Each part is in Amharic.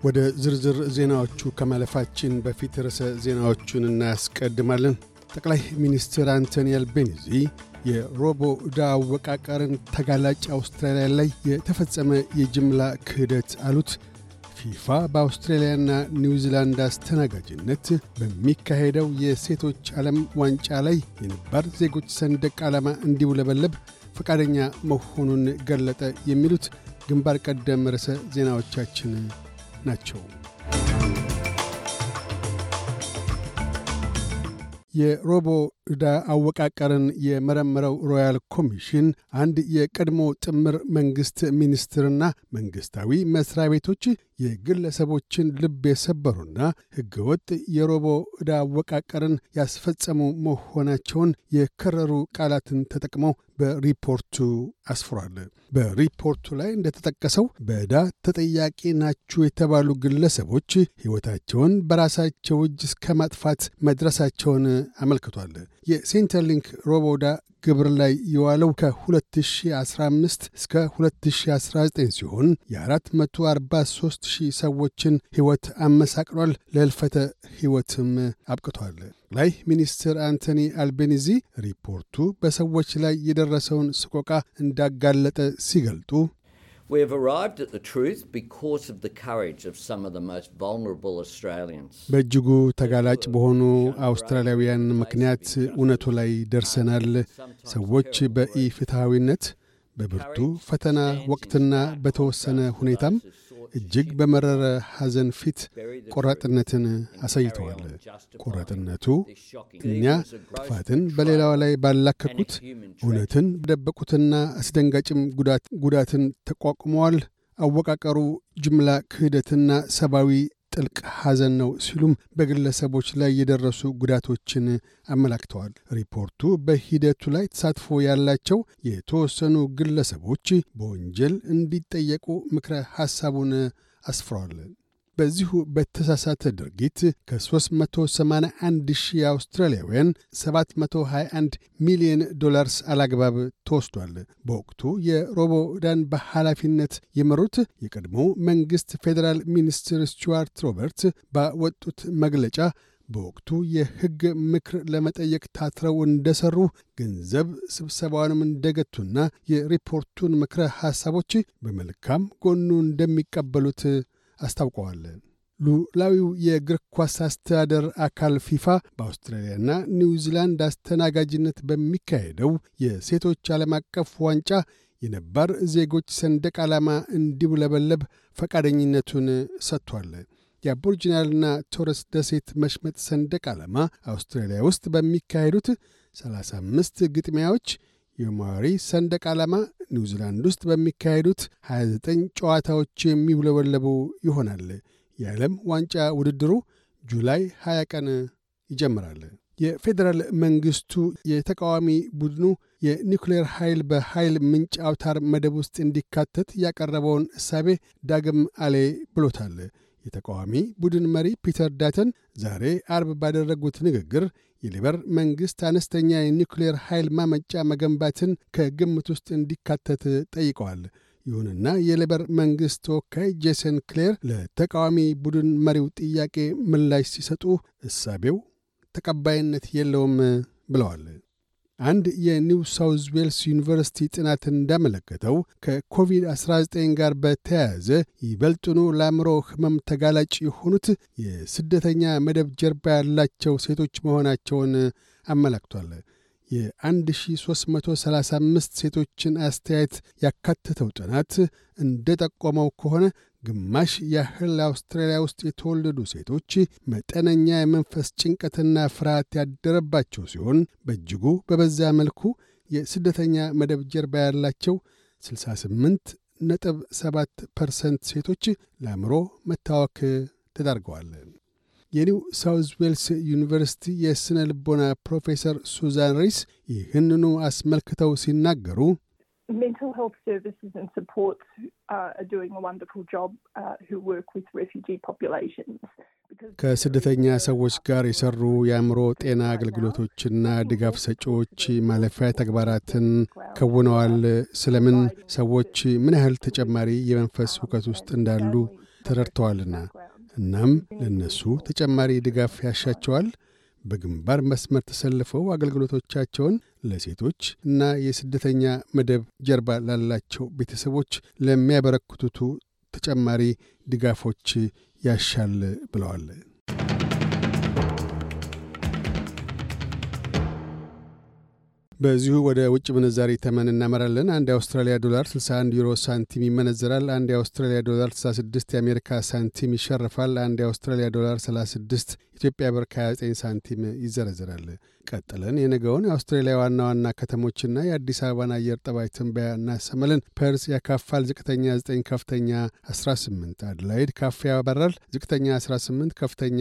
ወደ ዝርዝር ዜናዎቹ ከማለፋችን በፊት ርዕሰ ዜናዎቹን እናያስቀድማለን። ጠቅላይ ሚኒስትር አንቶኒ አልቤኒዚ የሮቦ ዕዳ አወቃቀርን ተጋላጭ አውስትራሊያ ላይ የተፈጸመ የጅምላ ክህደት አሉት። ፊፋ በአውስትራሊያና ኒውዚላንድ አስተናጋጅነት በሚካሄደው የሴቶች ዓለም ዋንጫ ላይ የነባር ዜጎች ሰንደቅ ዓላማ እንዲውለበለብ ፈቃደኛ መሆኑን ገለጠ። የሚሉት ግንባር ቀደም ርዕሰ ዜናዎቻችን ናቸው። የሮቦ ዕዳ አወቃቀርን የመረመረው ሮያል ኮሚሽን አንድ የቀድሞ ጥምር መንግሥት ሚኒስትርና መንግሥታዊ መሥሪያ ቤቶች የግለሰቦችን ልብ የሰበሩና ሕገወጥ የሮቦ ዕዳ አወቃቀርን ያስፈጸሙ መሆናቸውን የከረሩ ቃላትን ተጠቅመው በሪፖርቱ አስፍሯል። በሪፖርቱ ላይ እንደተጠቀሰው በዕዳ ተጠያቂ ናችሁ የተባሉ ግለሰቦች ሕይወታቸውን በራሳቸው እጅ እስከ ማጥፋት መድረሳቸውን አመልክቷል። የሴንተርሊንክ ሮቦ ዕዳ ግብር ላይ የዋለው ከ2015 እስከ 2019 ሲሆን የ443 ሺህ ሰዎችን ሕይወት አመሳቅሏል፣ ለሕልፈተ ሕይወትም አብቅቷል። ላይ ሚኒስትር አንቶኒ አልቤኒዚ ሪፖርቱ በሰዎች ላይ የደረሰውን ስቆቃ እንዳጋለጠ ሲገልጡ We have arrived at the truth because of the courage of some of the most vulnerable Australians. በእጅጉ ተጋላጭ በሆኑ አውስትራሊያውያን ምክንያት እውነቱ ላይ ደርሰናል። ሰዎች በኢፍትሐዊነት በብርቱ ፈተና ወቅትና በተወሰነ ሁኔታም እጅግ በመረረ ሐዘን ፊት ቆራጥነትን አሳይተዋል። ቆራጥነቱ እኛ ጥፋትን በሌላው ላይ ባላከኩት እውነትን በደበቁትና አስደንጋጭም ጉዳትን ተቋቁመዋል። አወቃቀሩ ጅምላ ክህደትና ሰብአዊ ጥልቅ ሐዘን ነው ሲሉም በግለሰቦች ላይ የደረሱ ጉዳቶችን አመላክተዋል። ሪፖርቱ በሂደቱ ላይ ተሳትፎ ያላቸው የተወሰኑ ግለሰቦች በወንጀል እንዲጠየቁ ምክረ ሐሳቡን አስፍረዋል። በዚሁ በተሳሳተ ድርጊት ከ381 ሺህ አውስትራሊያውያን 721 ሚሊዮን ዶላርስ አላግባብ ተወስዷል። በወቅቱ የሮቦ ዕዳን በኃላፊነት የመሩት የቀድሞ መንግሥት ፌዴራል ሚኒስትር ስቱዋርት ሮበርት ባወጡት መግለጫ በወቅቱ የሕግ ምክር ለመጠየቅ ታትረው እንደሰሩ ገንዘብ ስብሰባውንም እንደገቱና የሪፖርቱን ምክረ ሐሳቦች በመልካም ጎኑ እንደሚቀበሉት አስታውቀዋል። ሉላዊው የእግር ኳስ አስተዳደር አካል ፊፋ በአውስትራሊያና ኒውዚላንድ አስተናጋጅነት በሚካሄደው የሴቶች ዓለም አቀፍ ዋንጫ የነባር ዜጎች ሰንደቅ ዓላማ እንዲውለበለብ ፈቃደኝነቱን ሰጥቷል። የአቦሪጂናልና ቶረስ ደሴት መሽመጥ ሰንደቅ ዓላማ አውስትራሊያ ውስጥ በሚካሄዱት 35 ግጥሚያዎች የማሪ ሰንደቅ ዓላማ ኒውዚላንድ ውስጥ በሚካሄዱት 29 ጨዋታዎች የሚውለበለቡ ይሆናል። የዓለም ዋንጫ ውድድሩ ጁላይ 20 ቀን ይጀምራል። የፌዴራል መንግሥቱ የተቃዋሚ ቡድኑ የኒውክሌር ኃይል በኃይል ምንጭ አውታር መደብ ውስጥ እንዲካተት ያቀረበውን እሳቤ ዳግም አሌ ብሎታል። የተቃዋሚ ቡድን መሪ ፒተር ዳተን ዛሬ አርብ ባደረጉት ንግግር የሌበር መንግሥት አነስተኛ የኒውክሌር ኃይል ማመንጫ መገንባትን ከግምት ውስጥ እንዲካተት ጠይቀዋል። ይሁንና የሌበር መንግሥት ተወካይ ጄሰን ክሌር ለተቃዋሚ ቡድን መሪው ጥያቄ ምላሽ ሲሰጡ እሳቤው ተቀባይነት የለውም ብለዋል። አንድ የኒው ሳውዝ ዌልስ ዩኒቨርሲቲ ጥናት እንዳመለከተው ከኮቪድ-19 ጋር በተያያዘ ይበልጥኑ ለአእምሮ ሕመም ተጋላጭ የሆኑት የስደተኛ መደብ ጀርባ ያላቸው ሴቶች መሆናቸውን አመላክቷል። የ1335 ሴቶችን አስተያየት ያካተተው ጥናት እንደ ጠቆመው ከሆነ ግማሽ ያህል አውስትራሊያ ውስጥ የተወለዱ ሴቶች መጠነኛ የመንፈስ ጭንቀትና ፍርሃት ያደረባቸው ሲሆን በእጅጉ በበዛ መልኩ የስደተኛ መደብ ጀርባ ያላቸው 68 ነጥብ 7 ፐርሰንት ሴቶች ለአእምሮ መታወክ ተዳርገዋል። የኒው ሳውዝ ዌልስ ዩኒቨርሲቲ የሥነ ልቦና ፕሮፌሰር ሱዛን ሪስ ይህንኑ አስመልክተው ሲናገሩ mental health services and supports uh, are doing a wonderful job uh, who work with refugee populations. ከስደተኛ ሰዎች ጋር የሰሩ የአእምሮ ጤና አገልግሎቶችና ድጋፍ ሰጪዎች ማለፊያ ተግባራትን ከውነዋል። ስለምን ሰዎች ምን ያህል ተጨማሪ የመንፈስ እውቀት ውስጥ እንዳሉ ተረድተዋልና እናም ለእነሱ ተጨማሪ ድጋፍ ያሻቸዋል። በግንባር መስመር ተሰልፈው አገልግሎቶቻቸውን ለሴቶች እና የስደተኛ መደብ ጀርባ ላላቸው ቤተሰቦች ለሚያበረክቱቱ ተጨማሪ ድጋፎች ያሻል ብለዋል። በዚሁ ወደ ውጭ ምንዛሪ ተመን እናመራለን። አንድ የአውስትራሊያ ዶላር 61 ዩሮ ሳንቲም ይመነዘራል። አንድ የአውስትራሊያ ዶላር 66 የአሜሪካ ሳንቲም ይሸርፋል። አንድ የአውስትራሊያ ዶላር 36 ኢትዮጵያ ብር ከ29 ሳንቲም ይዘረዝራል። ቀጥለን የነገውን የአውስትራሊያ ዋና ዋና ከተሞችና የአዲስ አበባን አየር ጠባይ ትንበያ እናሰማለን። ፐርስ ያካፋል፣ ዝቅተኛ 9፣ ከፍተኛ 18። አድላይድ ካፋ ያበራል፣ ዝቅተኛ 18፣ ከፍተኛ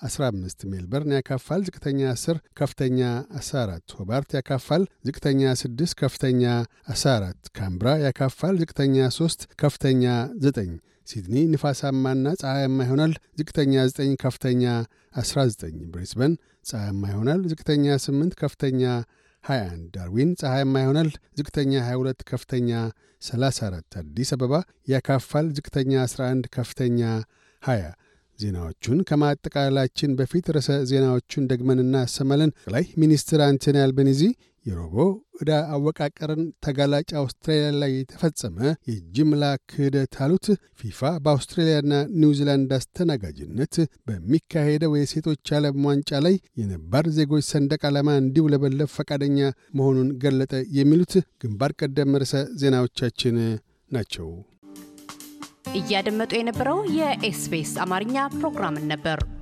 15። ሜልበርን ያካፋል፣ ዝቅተኛ 10፣ ከፍተኛ 14። ሆባርት ያካፋል፣ ዝቅተኛ 6፣ ከፍተኛ 14። ካንብራ ያካፋል፣ ዝቅተኛ 3፣ ከፍተኛ 9። ሲድኒ ንፋሳማና ፀሐያማ ይሆናል። ዝቅተኛ 9 ከፍተኛ 19። ብሪስበን ፀሐያማ ይሆናል። ዝቅተኛ 8 ከፍተኛ 21። ዳርዊን ፀሐያማ ይሆናል። ዝቅተኛ 22 ከፍተኛ 34። አዲስ አበባ ያካፋል። ዝቅተኛ 11 ከፍተኛ 20። ዜናዎቹን ከማጠቃላችን በፊት ርዕሰ ዜናዎቹን ደግመን እናሰማለን። ጠቅላይ ሚኒስትር አንቶኒ አልቤኒዚ የሮቦ ዕዳ አወቃቀርን ተጋላጭ አውስትራሊያ ላይ የተፈጸመ የጅምላ ክህደት አሉት። ፊፋ በአውስትራሊያና ኒውዚላንድ አስተናጋጅነት በሚካሄደው የሴቶች ዓለም ዋንጫ ላይ የነባር ዜጎች ሰንደቅ ዓላማ እንዲውለበለብ ፈቃደኛ መሆኑን ገለጠ። የሚሉት ግንባር ቀደም ርዕሰ ዜናዎቻችን ናቸው። እያደመጡ የነበረው የኤስቢኤስ አማርኛ ፕሮግራምን ነበር።